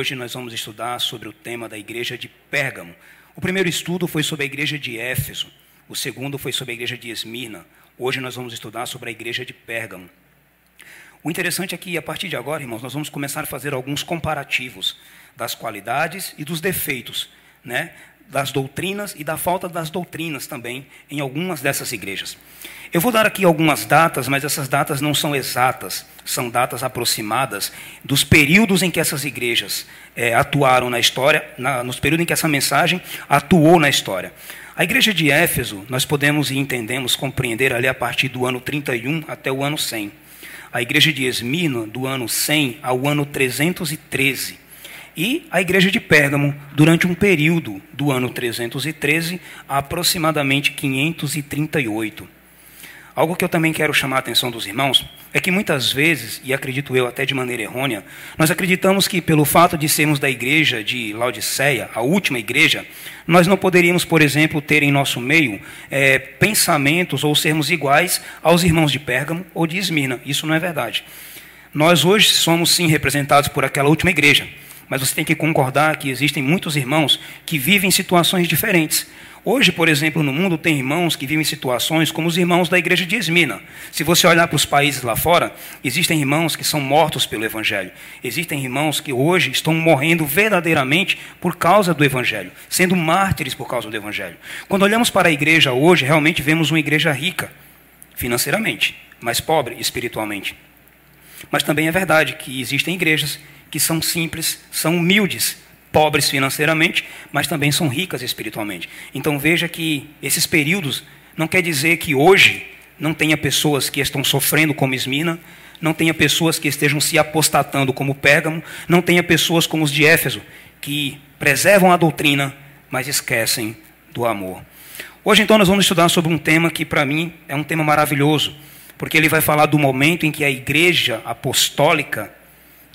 Hoje nós vamos estudar sobre o tema da igreja de Pérgamo. O primeiro estudo foi sobre a igreja de Éfeso, o segundo foi sobre a igreja de Esmirna. Hoje nós vamos estudar sobre a igreja de Pérgamo. O interessante é que, a partir de agora, irmãos, nós vamos começar a fazer alguns comparativos das qualidades e dos defeitos, né, das doutrinas e da falta das doutrinas também em algumas dessas igrejas. Eu vou dar aqui algumas datas, mas essas datas não são exatas, são datas aproximadas dos períodos em que essas igrejas é, atuaram na história, na, nos períodos em que essa mensagem atuou na história. A igreja de Éfeso, nós podemos e entendemos compreender ali a partir do ano 31 até o ano 100. A igreja de Esmirna, do ano 100 ao ano 313. E a igreja de Pérgamo, durante um período do ano 313 a aproximadamente 538. Algo que eu também quero chamar a atenção dos irmãos é que muitas vezes, e acredito eu até de maneira errônea, nós acreditamos que pelo fato de sermos da igreja de Laodiceia, a última igreja, nós não poderíamos, por exemplo, ter em nosso meio é, pensamentos ou sermos iguais aos irmãos de Pérgamo ou de Esmirna. Isso não é verdade. Nós hoje somos sim representados por aquela última igreja, mas você tem que concordar que existem muitos irmãos que vivem situações diferentes. Hoje, por exemplo, no mundo tem irmãos que vivem situações como os irmãos da igreja de Esmina. Se você olhar para os países lá fora, existem irmãos que são mortos pelo evangelho. Existem irmãos que hoje estão morrendo verdadeiramente por causa do evangelho, sendo mártires por causa do evangelho. Quando olhamos para a igreja hoje, realmente vemos uma igreja rica financeiramente, mas pobre espiritualmente. Mas também é verdade que existem igrejas que são simples, são humildes, pobres financeiramente, mas também são ricas espiritualmente. Então veja que esses períodos não quer dizer que hoje não tenha pessoas que estão sofrendo como Esmina, não tenha pessoas que estejam se apostatando como Pérgamo, não tenha pessoas como os de Éfeso, que preservam a doutrina, mas esquecem do amor. Hoje então nós vamos estudar sobre um tema que para mim é um tema maravilhoso, porque ele vai falar do momento em que a igreja apostólica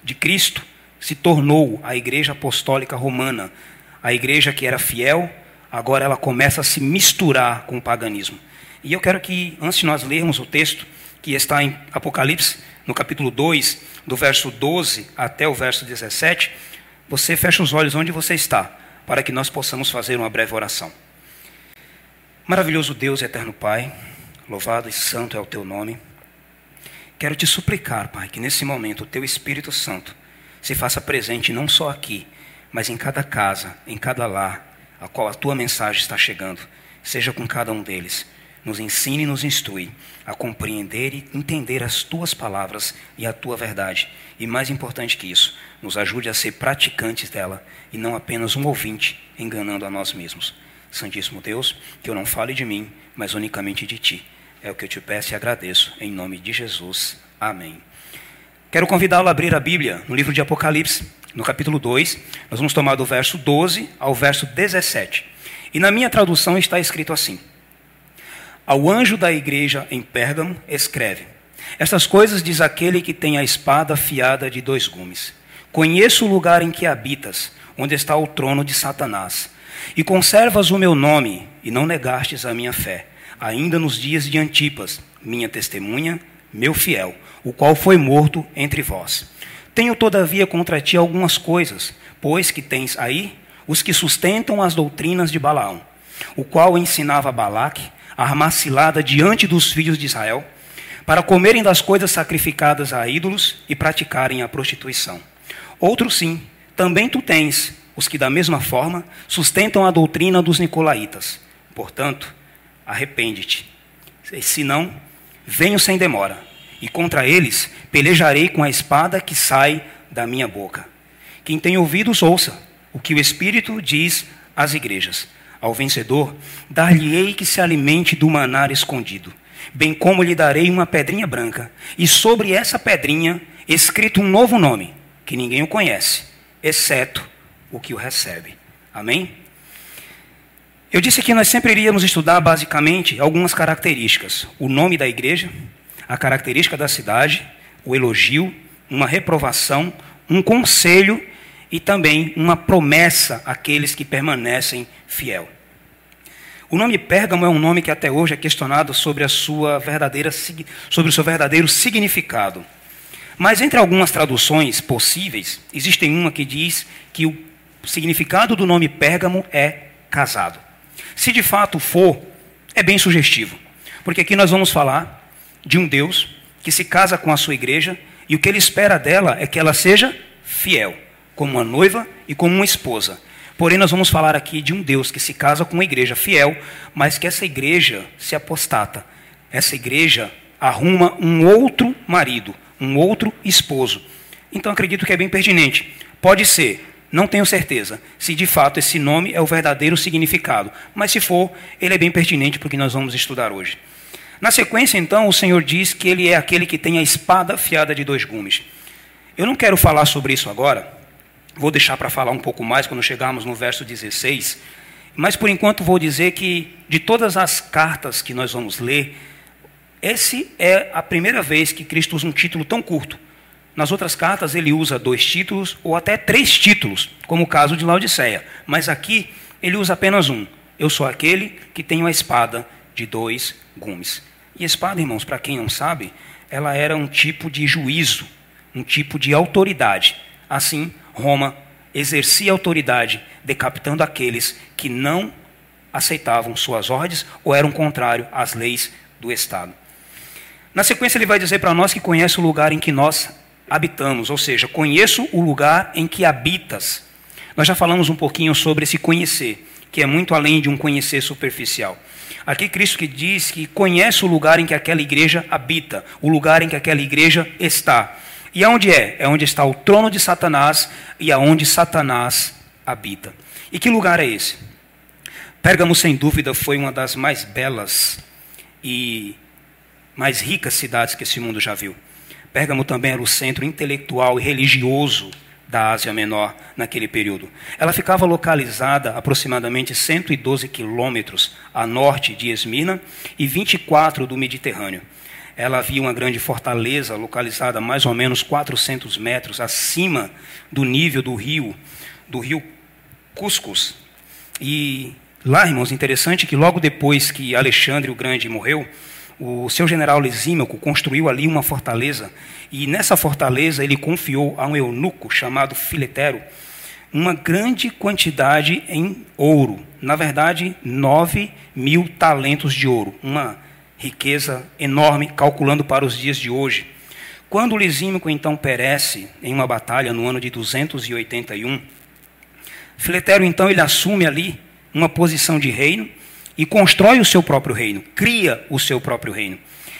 de Cristo se tornou a Igreja Apostólica Romana. A igreja que era fiel, agora ela começa a se misturar com o paganismo. E eu quero que, antes de nós lermos o texto, que está em Apocalipse, no capítulo 2, do verso 12 até o verso 17, você feche os olhos onde você está, para que nós possamos fazer uma breve oração. Maravilhoso Deus, eterno Pai, louvado e santo é o teu nome. Quero te suplicar, Pai, que nesse momento o teu Espírito Santo se faça presente não só aqui, mas em cada casa, em cada lar, a qual a tua mensagem está chegando. Seja com cada um deles. Nos ensine e nos instrui a compreender e entender as tuas palavras e a tua verdade. E mais importante que isso, nos ajude a ser praticantes dela e não apenas um ouvinte enganando a nós mesmos. Santíssimo Deus, que eu não fale de mim, mas unicamente de ti. É o que eu te peço e agradeço. Em nome de Jesus. Amém. Quero convidá-lo a abrir a Bíblia no livro de Apocalipse, no capítulo 2. Nós vamos tomar do verso 12 ao verso 17. E na minha tradução está escrito assim: Ao anjo da igreja em Pérgamo, escreve: Estas coisas diz aquele que tem a espada afiada de dois gumes. Conheço o lugar em que habitas, onde está o trono de Satanás. E conservas o meu nome, e não negastes a minha fé, ainda nos dias de Antipas, minha testemunha, meu fiel o qual foi morto entre vós. Tenho, todavia, contra ti algumas coisas, pois que tens aí os que sustentam as doutrinas de Balaão, o qual ensinava Balaque a armar cilada diante dos filhos de Israel, para comerem das coisas sacrificadas a ídolos e praticarem a prostituição. Outro sim, também tu tens os que da mesma forma sustentam a doutrina dos nicolaítas. Portanto, arrepende-te. Se não, venho sem demora e contra eles pelejarei com a espada que sai da minha boca. Quem tem ouvidos, ouça o que o Espírito diz às igrejas. Ao vencedor, dar-lhe-ei que se alimente do manar escondido, bem como lhe darei uma pedrinha branca, e sobre essa pedrinha escrito um novo nome, que ninguém o conhece, exceto o que o recebe. Amém? Eu disse que nós sempre iríamos estudar basicamente algumas características: o nome da igreja, a característica da cidade, o elogio, uma reprovação, um conselho e também uma promessa àqueles que permanecem fiel. O nome Pérgamo é um nome que até hoje é questionado sobre a sua verdadeira sobre o seu verdadeiro significado. Mas entre algumas traduções possíveis, existe uma que diz que o significado do nome Pérgamo é casado. Se de fato for, é bem sugestivo, porque aqui nós vamos falar de um Deus que se casa com a sua igreja e o que ele espera dela é que ela seja fiel, como uma noiva e como uma esposa. Porém, nós vamos falar aqui de um Deus que se casa com uma igreja fiel, mas que essa igreja se apostata. Essa igreja arruma um outro marido, um outro esposo. Então acredito que é bem pertinente. Pode ser, não tenho certeza, se de fato esse nome é o verdadeiro significado, mas se for, ele é bem pertinente para o que nós vamos estudar hoje. Na sequência, então, o Senhor diz que ele é aquele que tem a espada afiada de dois gumes. Eu não quero falar sobre isso agora, vou deixar para falar um pouco mais quando chegarmos no verso 16, mas por enquanto vou dizer que de todas as cartas que nós vamos ler, esse é a primeira vez que Cristo usa um título tão curto. Nas outras cartas ele usa dois títulos ou até três títulos, como o caso de Laodiceia. Mas aqui ele usa apenas um. Eu sou aquele que tenho a espada de dois gumes. E espada, irmãos, para quem não sabe, ela era um tipo de juízo, um tipo de autoridade. Assim, Roma exercia autoridade, decapitando aqueles que não aceitavam suas ordens ou eram contrários às leis do Estado. Na sequência, ele vai dizer para nós que conhece o lugar em que nós habitamos, ou seja, conheço o lugar em que habitas. Nós já falamos um pouquinho sobre esse conhecer, que é muito além de um conhecer superficial. Aqui Cristo que diz que conhece o lugar em que aquela igreja habita, o lugar em que aquela igreja está. E aonde é? É onde está o trono de Satanás e aonde Satanás habita. E que lugar é esse? Pérgamo, sem dúvida, foi uma das mais belas e mais ricas cidades que esse mundo já viu. Pérgamo também era o centro intelectual e religioso da Ásia Menor naquele período. Ela ficava localizada aproximadamente 112 quilômetros a norte de Esmina e 24 do Mediterrâneo. Ela havia uma grande fortaleza localizada mais ou menos 400 metros acima do nível do rio, do rio Cuscus. E lá, irmãos, interessante que logo depois que Alexandre o Grande morreu, o seu general Lisímaco construiu ali uma fortaleza, e nessa fortaleza ele confiou a um eunuco chamado Filetero uma grande quantidade em ouro. Na verdade, nove mil talentos de ouro. Uma riqueza enorme, calculando para os dias de hoje. Quando Lisímaco então perece em uma batalha no ano de 281, Filetero então ele assume ali uma posição de reino e constrói o seu próprio reino, cria o seu próprio reino.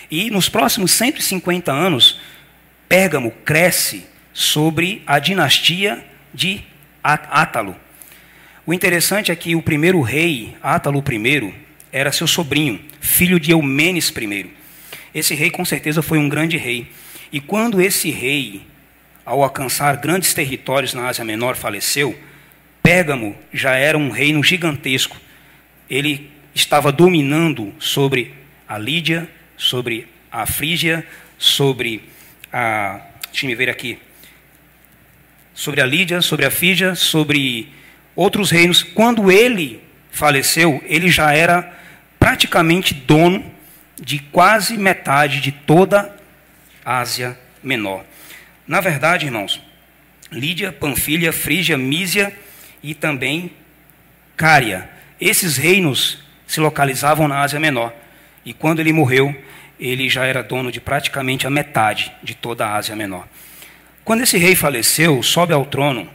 E nos próximos 150 anos, Pérgamo cresce sobre a dinastia de Átalo. O interessante é que o primeiro rei, Átalo I, era seu sobrinho, filho de Eumenes I. Esse rei com certeza foi um grande rei. E quando esse rei, ao alcançar grandes territórios na Ásia Menor, faleceu, Pérgamo já era um reino gigantesco. Ele estava dominando sobre a Lídia, sobre a Frígia, sobre a. Deixa eu ver aqui. Sobre a Lídia, sobre a Frígia, sobre outros reinos. Quando ele faleceu, ele já era praticamente dono de quase metade de toda a Ásia Menor. Na verdade, irmãos, Lídia, Panfilha, Frígia, Mísia e também Cária. Esses reinos se localizavam na Ásia Menor. E quando ele morreu, ele já era dono de praticamente a metade de toda a Ásia Menor. Quando esse rei faleceu, sobe ao trono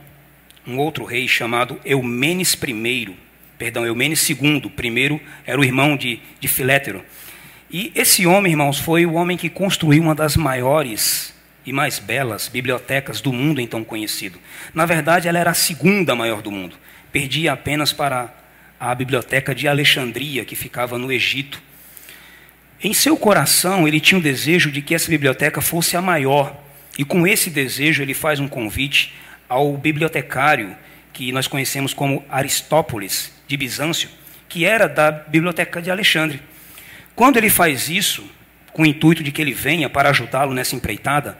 um outro rei chamado Eumenes I, perdão, Eumenes II. Primeiro era o irmão de, de Filétero. E esse homem, irmãos, foi o homem que construiu uma das maiores e mais belas bibliotecas do mundo então conhecido. Na verdade, ela era a segunda maior do mundo. Perdia apenas para à biblioteca de Alexandria, que ficava no Egito. Em seu coração, ele tinha o desejo de que essa biblioteca fosse a maior, e com esse desejo, ele faz um convite ao bibliotecário que nós conhecemos como Aristópolis, de Bizâncio, que era da biblioteca de Alexandre. Quando ele faz isso, com o intuito de que ele venha para ajudá-lo nessa empreitada,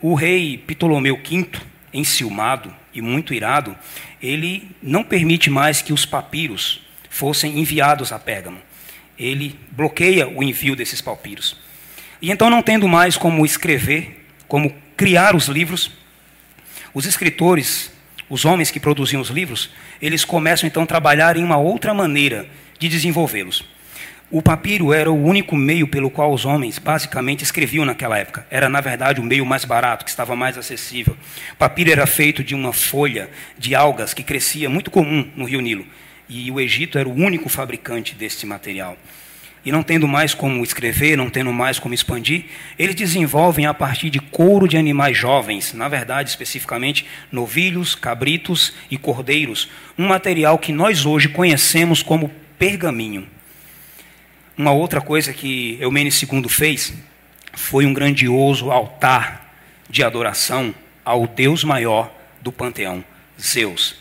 o rei Ptolomeu V, enciumado e muito irado, ele não permite mais que os papiros fossem enviados a Pérgamo. Ele bloqueia o envio desses papiros. E então, não tendo mais como escrever, como criar os livros, os escritores, os homens que produziam os livros, eles começam então a trabalhar em uma outra maneira de desenvolvê-los. O papiro era o único meio pelo qual os homens basicamente escreviam naquela época. Era, na verdade, o meio mais barato, que estava mais acessível. O papiro era feito de uma folha de algas que crescia muito comum no rio Nilo. E o Egito era o único fabricante desse material. E não tendo mais como escrever, não tendo mais como expandir, eles desenvolvem a partir de couro de animais jovens, na verdade, especificamente novilhos, cabritos e cordeiros, um material que nós hoje conhecemos como pergaminho. Uma outra coisa que Eumenes II fez foi um grandioso altar de adoração ao Deus maior do panteão, Zeus.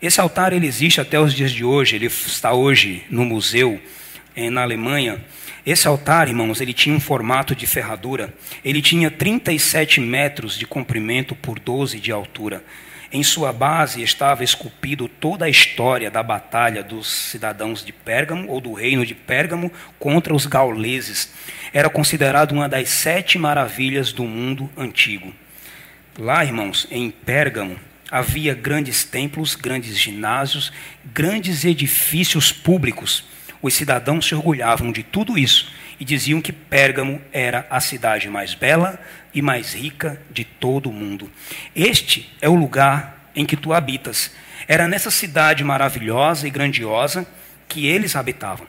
Esse altar ele existe até os dias de hoje, ele está hoje no museu eh, na Alemanha. Esse altar, irmãos, ele tinha um formato de ferradura. Ele tinha 37 metros de comprimento por 12 de altura. Em sua base estava esculpido toda a história da batalha dos cidadãos de Pérgamo, ou do reino de Pérgamo, contra os gauleses. Era considerado uma das sete maravilhas do mundo antigo. Lá, irmãos, em Pérgamo, havia grandes templos, grandes ginásios, grandes edifícios públicos. Os cidadãos se orgulhavam de tudo isso e diziam que Pérgamo era a cidade mais bela e mais rica de todo o mundo. Este é o lugar em que tu habitas. Era nessa cidade maravilhosa e grandiosa que eles habitavam.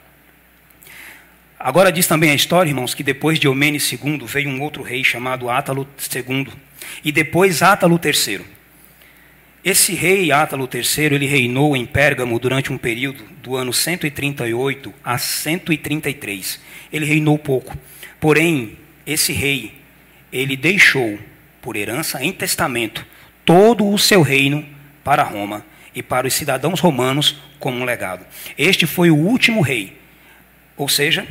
Agora diz também a história, irmãos, que depois de Eumenes II veio um outro rei chamado Átalo II e depois Átalo III. Esse rei Átalo III, ele reinou em Pérgamo durante um período do ano 138 a 133. Ele reinou pouco. Porém, esse rei, ele deixou por herança em testamento todo o seu reino para Roma e para os cidadãos romanos como um legado. Este foi o último rei. Ou seja,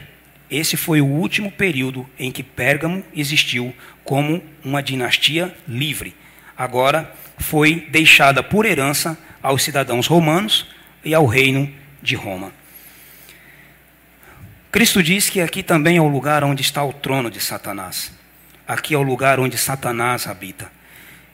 esse foi o último período em que Pérgamo existiu como uma dinastia livre. Agora, foi deixada por herança aos cidadãos romanos e ao reino de Roma. Cristo diz que aqui também é o lugar onde está o trono de Satanás. Aqui é o lugar onde Satanás habita.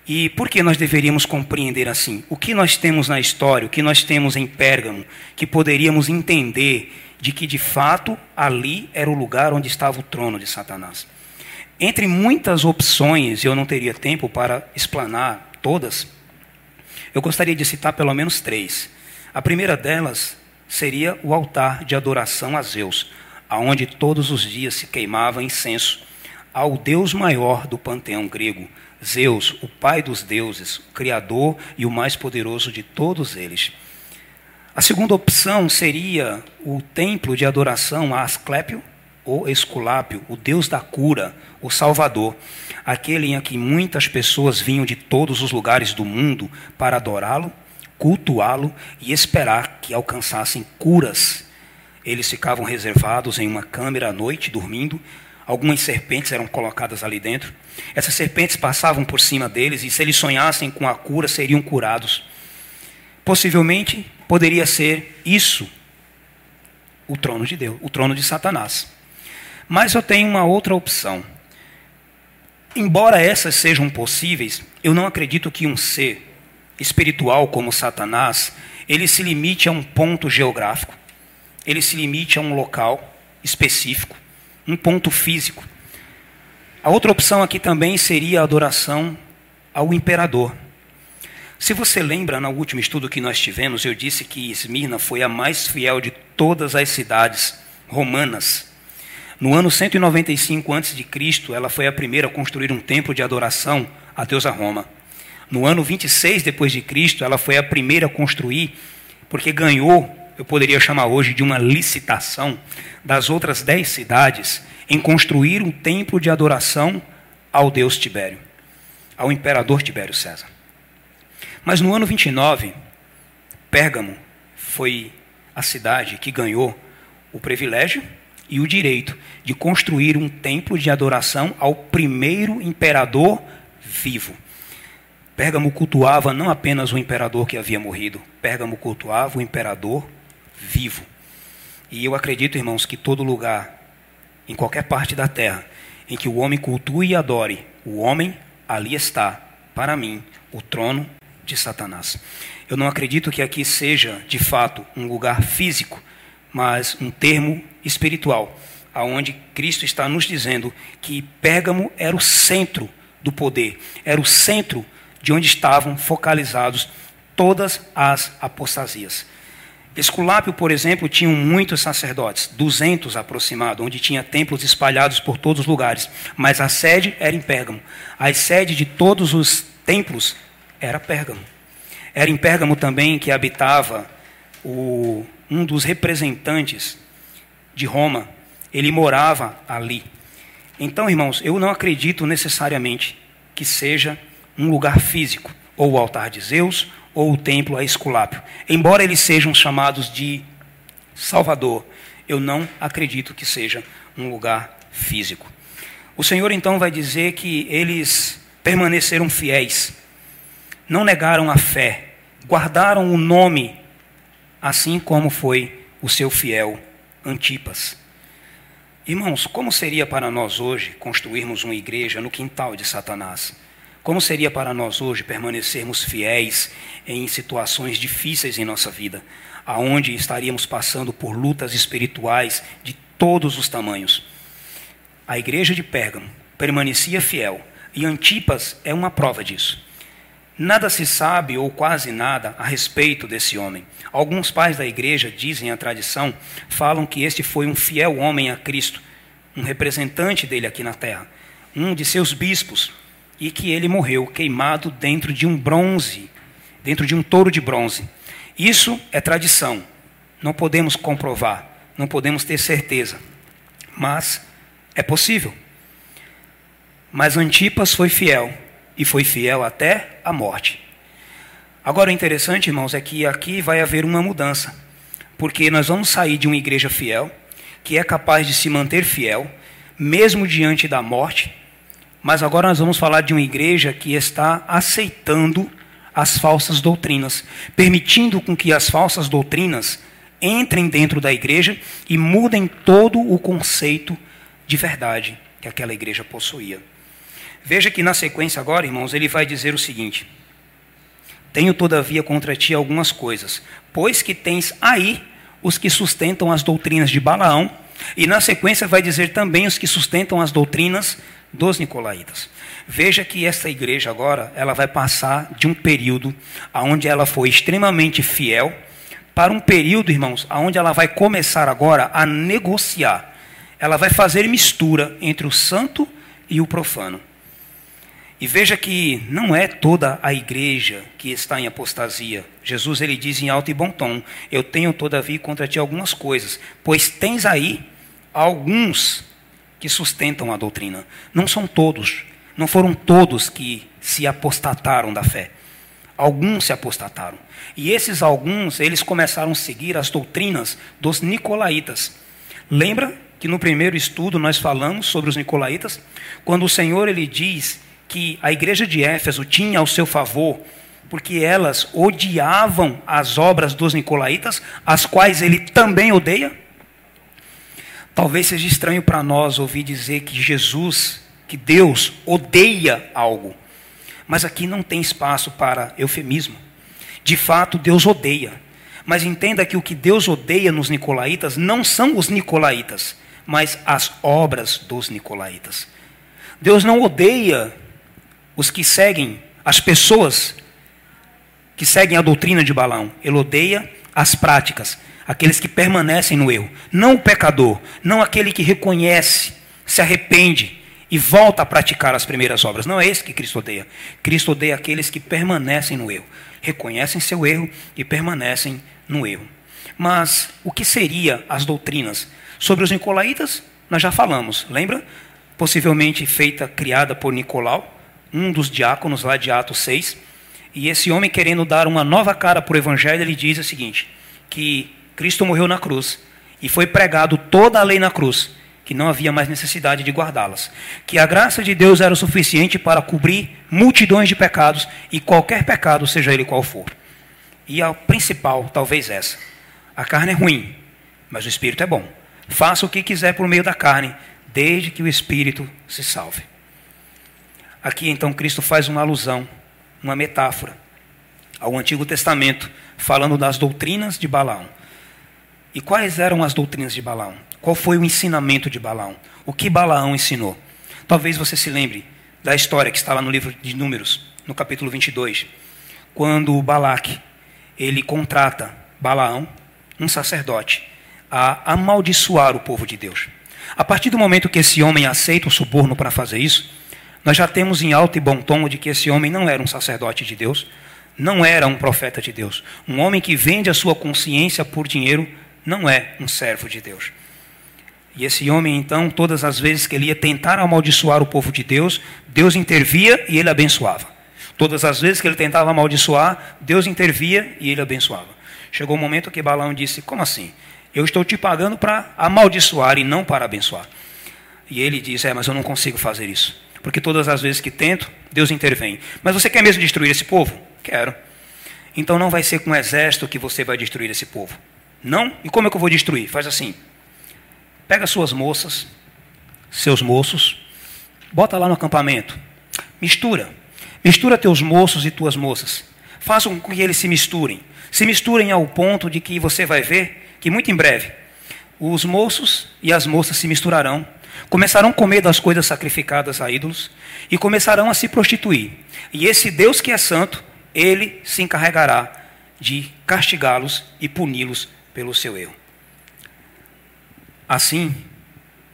E por que nós deveríamos compreender assim? O que nós temos na história, o que nós temos em Pérgamo, que poderíamos entender de que de fato ali era o lugar onde estava o trono de Satanás? Entre muitas opções, eu não teria tempo para explanar todas, eu gostaria de citar pelo menos três. A primeira delas seria o altar de adoração a Zeus, aonde todos os dias se queimava incenso ao Deus maior do panteão grego, Zeus, o pai dos deuses, o criador e o mais poderoso de todos eles. A segunda opção seria o templo de adoração a Asclépio ou Esculápio, o deus da cura, o Salvador, aquele em que muitas pessoas vinham de todos os lugares do mundo para adorá-lo, cultuá-lo e esperar que alcançassem curas. Eles ficavam reservados em uma câmara à noite, dormindo. Algumas serpentes eram colocadas ali dentro. Essas serpentes passavam por cima deles e, se eles sonhassem com a cura, seriam curados. Possivelmente poderia ser isso o trono de Deus, o trono de Satanás. Mas eu tenho uma outra opção. Embora essas sejam possíveis, eu não acredito que um ser espiritual como Satanás, ele se limite a um ponto geográfico, ele se limite a um local específico, um ponto físico. A outra opção aqui também seria a adoração ao imperador. Se você lembra, no último estudo que nós tivemos, eu disse que Esmirna foi a mais fiel de todas as cidades romanas no ano 195 a.C., ela foi a primeira a construir um templo de adoração a deusa Roma. No ano 26 depois de Cristo, ela foi a primeira a construir, porque ganhou, eu poderia chamar hoje de uma licitação das outras dez cidades em construir um templo de adoração ao deus Tibério, ao imperador Tibério César. Mas no ano 29, Pérgamo foi a cidade que ganhou o privilégio e o direito de construir um templo de adoração ao primeiro imperador vivo. Pérgamo cultuava não apenas o imperador que havia morrido, Pérgamo cultuava o imperador vivo. E eu acredito, irmãos, que todo lugar, em qualquer parte da terra, em que o homem cultue e adore o homem ali está, para mim, o trono de Satanás. Eu não acredito que aqui seja, de fato, um lugar físico, mas um termo espiritual, aonde Cristo está nos dizendo que Pérgamo era o centro do poder, era o centro de onde estavam focalizados todas as apostasias. Esculápio, por exemplo, tinha muitos sacerdotes, 200 aproximado, onde tinha templos espalhados por todos os lugares, mas a sede era em Pérgamo. A sede de todos os templos era Pérgamo. Era em Pérgamo também que habitava o, um dos representantes de Roma. Ele morava ali. Então, irmãos, eu não acredito necessariamente que seja um lugar físico, ou o altar de Zeus, ou o templo a Esculápio. Embora eles sejam chamados de Salvador, eu não acredito que seja um lugar físico. O Senhor então vai dizer que eles permaneceram fiéis, não negaram a fé, guardaram o nome, assim como foi o seu fiel Antipas. Irmãos, como seria para nós hoje construirmos uma igreja no quintal de Satanás? Como seria para nós hoje permanecermos fiéis em situações difíceis em nossa vida, aonde estaríamos passando por lutas espirituais de todos os tamanhos? A igreja de Pérgamo permanecia fiel, e Antipas é uma prova disso. Nada se sabe, ou quase nada, a respeito desse homem. Alguns pais da igreja, dizem a tradição, falam que este foi um fiel homem a Cristo, um representante dele aqui na terra, um de seus bispos, e que ele morreu queimado dentro de um bronze, dentro de um touro de bronze. Isso é tradição. Não podemos comprovar, não podemos ter certeza, mas é possível. Mas Antipas foi fiel e foi fiel até a morte. Agora o interessante, irmãos, é que aqui vai haver uma mudança, porque nós vamos sair de uma igreja fiel, que é capaz de se manter fiel, mesmo diante da morte, mas agora nós vamos falar de uma igreja que está aceitando as falsas doutrinas, permitindo com que as falsas doutrinas entrem dentro da igreja e mudem todo o conceito de verdade que aquela igreja possuía. Veja que na sequência agora, irmãos, ele vai dizer o seguinte: Tenho todavia contra ti algumas coisas, pois que tens aí os que sustentam as doutrinas de Balaão, e na sequência vai dizer também os que sustentam as doutrinas dos nicolaítas. Veja que essa igreja agora, ela vai passar de um período onde ela foi extremamente fiel para um período, irmãos, onde ela vai começar agora a negociar. Ela vai fazer mistura entre o santo e o profano. E veja que não é toda a igreja que está em apostasia. Jesus ele diz em alto e bom tom: Eu tenho todavia contra ti algumas coisas, pois tens aí alguns que sustentam a doutrina. Não são todos, não foram todos que se apostataram da fé. Alguns se apostataram. E esses alguns, eles começaram a seguir as doutrinas dos nicolaítas. Lembra que no primeiro estudo nós falamos sobre os nicolaítas, quando o Senhor ele diz que a igreja de Éfeso tinha ao seu favor porque elas odiavam as obras dos nicolaítas, as quais ele também odeia? Talvez seja estranho para nós ouvir dizer que Jesus, que Deus odeia algo. Mas aqui não tem espaço para eufemismo. De fato, Deus odeia. Mas entenda que o que Deus odeia nos nicolaítas não são os nicolaítas, mas as obras dos nicolaítas. Deus não odeia os que seguem, as pessoas que seguem a doutrina de Balão. Ele odeia as práticas, aqueles que permanecem no erro, não o pecador, não aquele que reconhece, se arrepende e volta a praticar as primeiras obras. Não é esse que Cristo odeia. Cristo odeia aqueles que permanecem no erro, reconhecem seu erro e permanecem no erro. Mas o que seria as doutrinas sobre os nicolaítas? Nós já falamos, lembra? Possivelmente feita, criada por Nicolau, um dos diáconos lá de Atos 6. E esse homem querendo dar uma nova cara para o evangelho, ele diz o seguinte: que Cristo morreu na cruz e foi pregado toda a lei na cruz, que não havia mais necessidade de guardá-las, que a graça de Deus era o suficiente para cobrir multidões de pecados e qualquer pecado, seja ele qual for. E a principal, talvez essa: a carne é ruim, mas o espírito é bom. Faça o que quiser por meio da carne, desde que o espírito se salve. Aqui então Cristo faz uma alusão, uma metáfora ao Antigo Testamento, falando das doutrinas de Balaão. E quais eram as doutrinas de Balaão? Qual foi o ensinamento de Balaão? O que Balaão ensinou? Talvez você se lembre da história que está lá no livro de Números, no capítulo 22, quando Balaque ele contrata Balaão, um sacerdote, a amaldiçoar o povo de Deus. A partir do momento que esse homem aceita o suborno para fazer isso, nós já temos em alto e bom tom de que esse homem não era um sacerdote de Deus, não era um profeta de Deus. Um homem que vende a sua consciência por dinheiro não é um servo de Deus. E esse homem, então, todas as vezes que ele ia tentar amaldiçoar o povo de Deus, Deus intervia e ele abençoava. Todas as vezes que ele tentava amaldiçoar, Deus intervia e ele abençoava. Chegou o um momento que Balaão disse: Como assim? Eu estou te pagando para amaldiçoar e não para abençoar. E ele disse: É, mas eu não consigo fazer isso. Porque todas as vezes que tento, Deus intervém. Mas você quer mesmo destruir esse povo? Quero. Então não vai ser com exército que você vai destruir esse povo. Não? E como é que eu vou destruir? Faz assim. Pega suas moças, seus moços, bota lá no acampamento. Mistura. Mistura teus moços e tuas moças. Faça com que eles se misturem. Se misturem ao ponto de que você vai ver que muito em breve os moços e as moças se misturarão começarão a comer das coisas sacrificadas a ídolos e começarão a se prostituir. E esse Deus que é santo, ele se encarregará de castigá-los e puni-los pelo seu erro. Assim,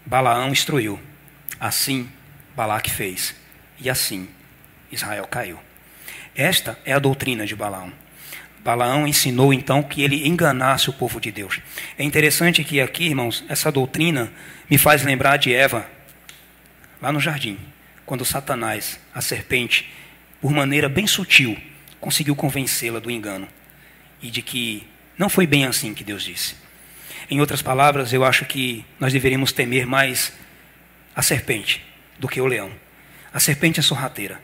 Balaão instruiu. Assim, Balaque fez. E assim, Israel caiu. Esta é a doutrina de Balaão. Balaão ensinou então que ele enganasse o povo de Deus. É interessante que aqui, irmãos, essa doutrina me faz lembrar de Eva, lá no jardim, quando Satanás, a serpente, por maneira bem sutil, conseguiu convencê-la do engano e de que não foi bem assim que Deus disse. Em outras palavras, eu acho que nós deveríamos temer mais a serpente do que o leão. A serpente é sorrateira.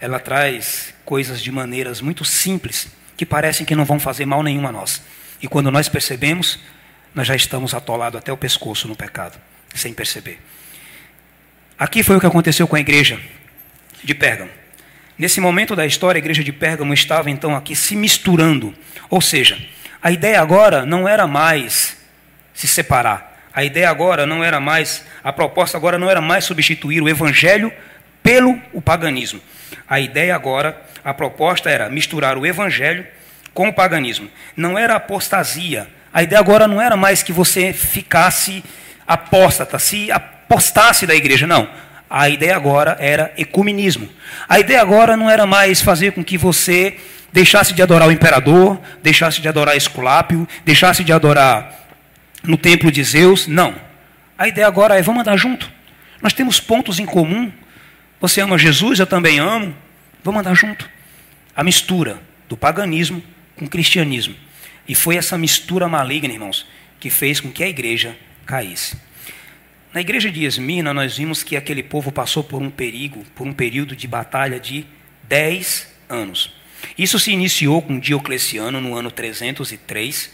Ela traz coisas de maneiras muito simples que parecem que não vão fazer mal nenhum a nós. E quando nós percebemos, nós já estamos atolados até o pescoço no pecado, sem perceber. Aqui foi o que aconteceu com a igreja de Pérgamo. Nesse momento da história, a igreja de Pérgamo estava então aqui se misturando. Ou seja, a ideia agora não era mais se separar. A ideia agora não era mais, a proposta agora não era mais substituir o evangelho pelo o paganismo. A ideia agora a proposta era misturar o evangelho com o paganismo. Não era apostasia. A ideia agora não era mais que você ficasse apóstata, se apostasse da igreja. Não. A ideia agora era ecumenismo. A ideia agora não era mais fazer com que você deixasse de adorar o imperador, deixasse de adorar Esculápio, deixasse de adorar no templo de Zeus. Não. A ideia agora é vamos andar junto. Nós temos pontos em comum. Você ama Jesus, eu também amo. Vamos andar junto. A mistura do paganismo com o cristianismo. E foi essa mistura maligna, irmãos, que fez com que a igreja caísse. Na igreja de Esmina, nós vimos que aquele povo passou por um perigo, por um período de batalha de 10 anos. Isso se iniciou com Diocleciano no ano 303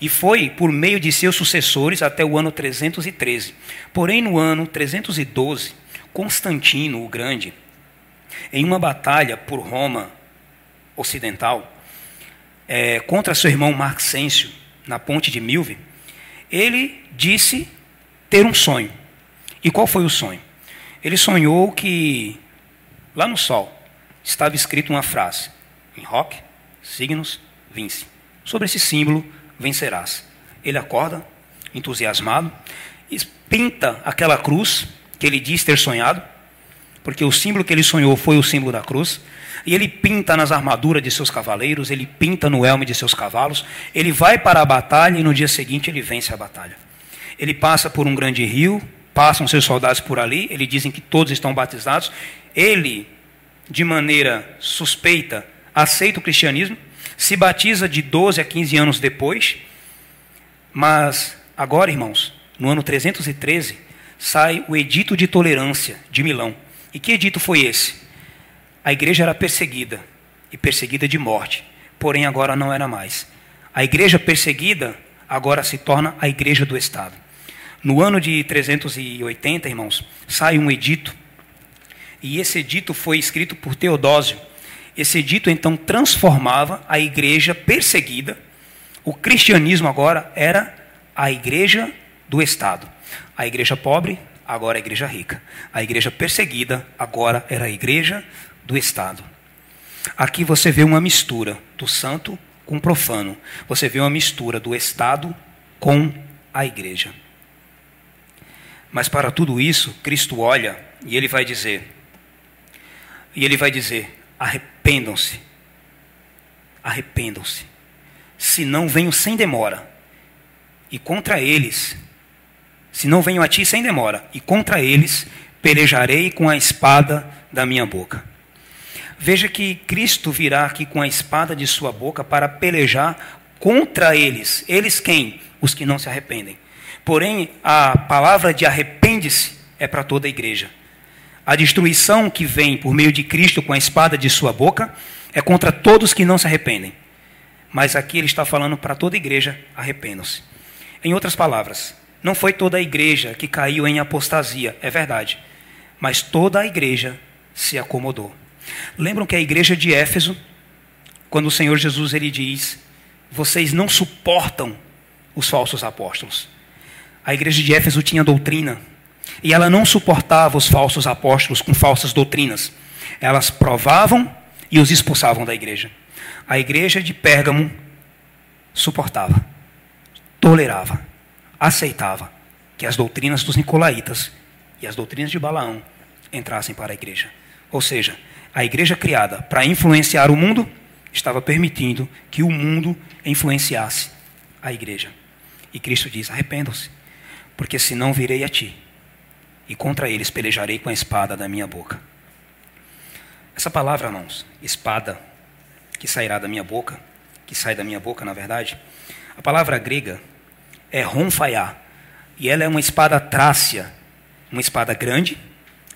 e foi por meio de seus sucessores até o ano 313. Porém, no ano 312, Constantino o Grande em uma batalha por Roma Ocidental, é, contra seu irmão Marxêncio, na ponte de Milve, ele disse ter um sonho. E qual foi o sonho? Ele sonhou que lá no sol estava escrito uma frase: em rock, signos, vince. Sobre esse símbolo vencerás. Ele acorda, entusiasmado, e pinta aquela cruz que ele diz ter sonhado porque o símbolo que ele sonhou foi o símbolo da cruz. E ele pinta nas armaduras de seus cavaleiros, ele pinta no elmo de seus cavalos. Ele vai para a batalha e no dia seguinte ele vence a batalha. Ele passa por um grande rio, passam seus soldados por ali, eles dizem que todos estão batizados. Ele, de maneira suspeita, aceita o cristianismo, se batiza de 12 a 15 anos depois. Mas agora, irmãos, no ano 313, sai o Edito de Tolerância de Milão e que edito foi esse? A igreja era perseguida, e perseguida de morte, porém agora não era mais. A igreja perseguida agora se torna a igreja do Estado. No ano de 380, irmãos, sai um edito E esse edito foi escrito por Teodósio. Esse edito então transformava a igreja perseguida. O cristianismo agora era a igreja do Estado. A igreja pobre, agora a igreja rica. A igreja perseguida, agora era a igreja do Estado. Aqui você vê uma mistura do santo com o profano. Você vê uma mistura do Estado com a igreja. Mas para tudo isso, Cristo olha e ele vai dizer: e ele vai dizer: arrependam-se, arrependam-se, se não venho sem demora, e contra eles, se não venho a ti sem demora, e contra eles pelejarei com a espada da minha boca. Veja que Cristo virá aqui com a espada de sua boca para pelejar contra eles. Eles quem? Os que não se arrependem. Porém, a palavra de arrepende-se é para toda a igreja. A destruição que vem por meio de Cristo com a espada de sua boca é contra todos que não se arrependem. Mas aqui ele está falando para toda a igreja: arrependam-se. Em outras palavras, não foi toda a igreja que caiu em apostasia, é verdade, mas toda a igreja se acomodou. Lembram que a igreja de Éfeso, quando o Senhor Jesus ele diz: vocês não suportam os falsos apóstolos. A igreja de Éfeso tinha doutrina, e ela não suportava os falsos apóstolos com falsas doutrinas. Elas provavam e os expulsavam da igreja. A igreja de Pérgamo suportava, tolerava, aceitava que as doutrinas dos nicolaítas e as doutrinas de Balaão entrassem para a igreja. Ou seja, a igreja criada para influenciar o mundo estava permitindo que o mundo influenciasse a igreja. E Cristo diz: arrependam-se, porque senão virei a ti e contra eles pelejarei com a espada da minha boca. Essa palavra, irmãos, espada, que sairá da minha boca, que sai da minha boca, na verdade, a palavra grega é ronfaiá, e ela é uma espada trácia, uma espada grande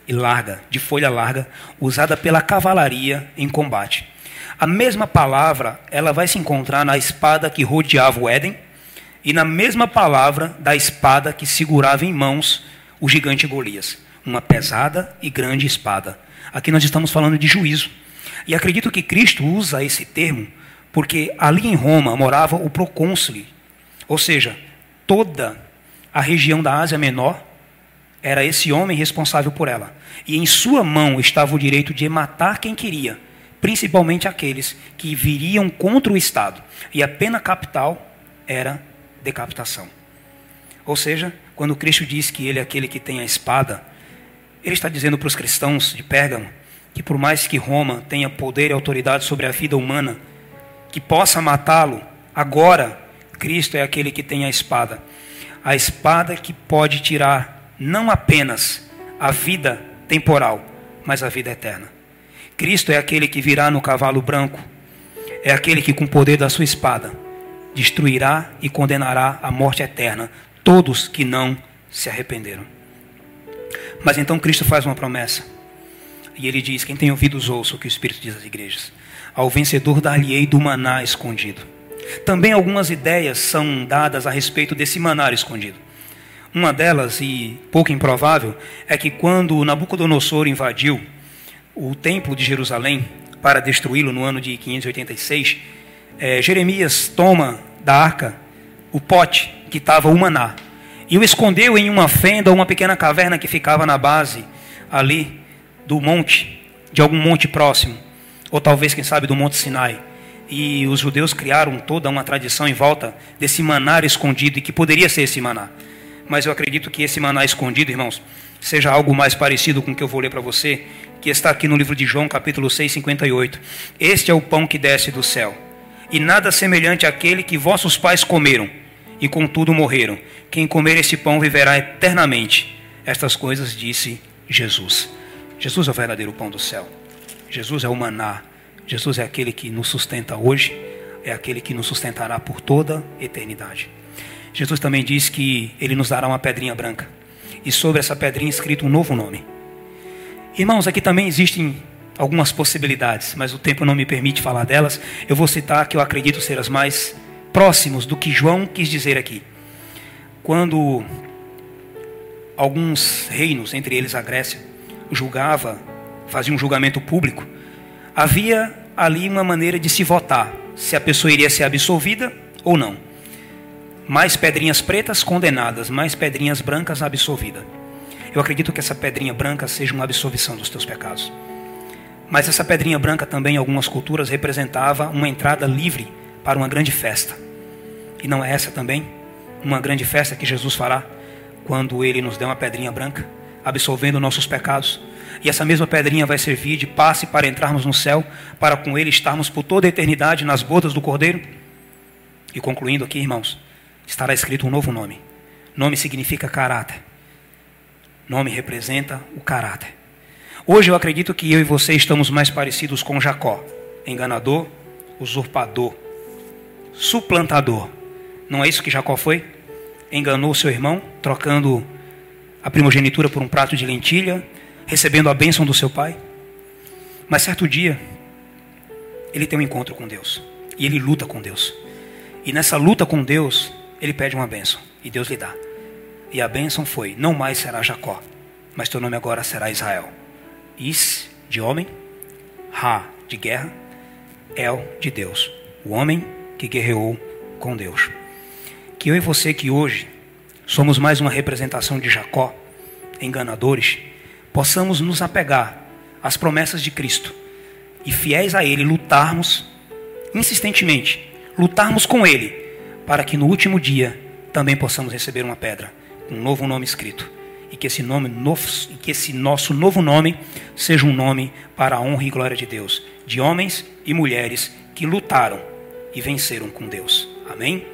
e larga, de folha larga, usada pela cavalaria em combate. A mesma palavra, ela vai se encontrar na espada que rodeava o Éden, e na mesma palavra da espada que segurava em mãos o gigante Golias, uma pesada e grande espada. Aqui nós estamos falando de juízo. E acredito que Cristo usa esse termo porque ali em Roma morava o procônsule, ou seja, toda a região da Ásia Menor era esse homem responsável por ela. E em sua mão estava o direito de matar quem queria, principalmente aqueles que viriam contra o Estado. E a pena capital era decapitação. Ou seja, quando Cristo diz que ele é aquele que tem a espada, ele está dizendo para os cristãos de Pérgamo que por mais que Roma tenha poder e autoridade sobre a vida humana, que possa matá-lo, agora Cristo é aquele que tem a espada. A espada que pode tirar não apenas a vida temporal, mas a vida eterna. Cristo é aquele que virá no cavalo branco, é aquele que, com o poder da sua espada, destruirá e condenará a morte eterna todos que não se arrependeram. Mas então Cristo faz uma promessa. E ele diz: Quem tem ouvidos, ouça o que o Espírito diz às igrejas. Ao vencedor dar-lhe-ei do maná escondido. Também algumas ideias são dadas a respeito desse maná escondido. Uma delas, e pouco improvável, é que quando Nabucodonosor invadiu o templo de Jerusalém para destruí-lo no ano de 586, é, Jeremias toma da arca o pote que estava o maná. E o escondeu em uma fenda uma pequena caverna que ficava na base ali do monte, de algum monte próximo, ou talvez, quem sabe, do Monte Sinai. E os judeus criaram toda uma tradição em volta desse maná escondido e que poderia ser esse maná. Mas eu acredito que esse maná escondido, irmãos, seja algo mais parecido com o que eu vou ler para você, que está aqui no livro de João, capítulo 6, 58. Este é o pão que desce do céu, e nada semelhante àquele que vossos pais comeram e contudo morreram. Quem comer esse pão viverá eternamente. Estas coisas disse Jesus. Jesus é o verdadeiro pão do céu. Jesus é o maná. Jesus é aquele que nos sustenta hoje, é aquele que nos sustentará por toda eternidade. Jesus também diz que ele nos dará uma pedrinha branca e sobre essa pedrinha escrito um novo nome. Irmãos, aqui também existem algumas possibilidades, mas o tempo não me permite falar delas. Eu vou citar que eu acredito ser as mais próximos do que João quis dizer aqui. Quando alguns reinos, entre eles a Grécia, julgava fazia um julgamento público, havia ali uma maneira de se votar se a pessoa iria ser absolvida ou não. Mais pedrinhas pretas condenadas, mais pedrinhas brancas absolvida. Eu acredito que essa pedrinha branca seja uma absolvição dos teus pecados. Mas essa pedrinha branca também, em algumas culturas, representava uma entrada livre para uma grande festa. E não é essa também uma grande festa que Jesus fará quando ele nos der uma pedrinha branca, absolvendo nossos pecados? E essa mesma pedrinha vai servir de passe para entrarmos no céu, para com ele estarmos por toda a eternidade nas bodas do Cordeiro? E concluindo aqui, irmãos, estará escrito um novo nome. Nome significa caráter. Nome representa o caráter. Hoje eu acredito que eu e você estamos mais parecidos com Jacó, enganador, usurpador, suplantador. Não é isso que Jacó foi? Enganou seu irmão, trocando a primogenitura por um prato de lentilha, recebendo a bênção do seu pai. Mas certo dia, ele tem um encontro com Deus. E ele luta com Deus. E nessa luta com Deus, ele pede uma bênção. E Deus lhe dá. E a bênção foi: não mais será Jacó, mas teu nome agora será Israel. Is, de homem, Ra, de guerra, El, de Deus. O homem que guerreou com Deus. Que eu e você que hoje somos mais uma representação de Jacó, enganadores, possamos nos apegar às promessas de Cristo e fiéis a Ele lutarmos insistentemente, lutarmos com Ele, para que no último dia também possamos receber uma pedra, um novo nome escrito e que esse nome que esse nosso novo nome seja um nome para a honra e glória de Deus, de homens e mulheres que lutaram e venceram com Deus. Amém?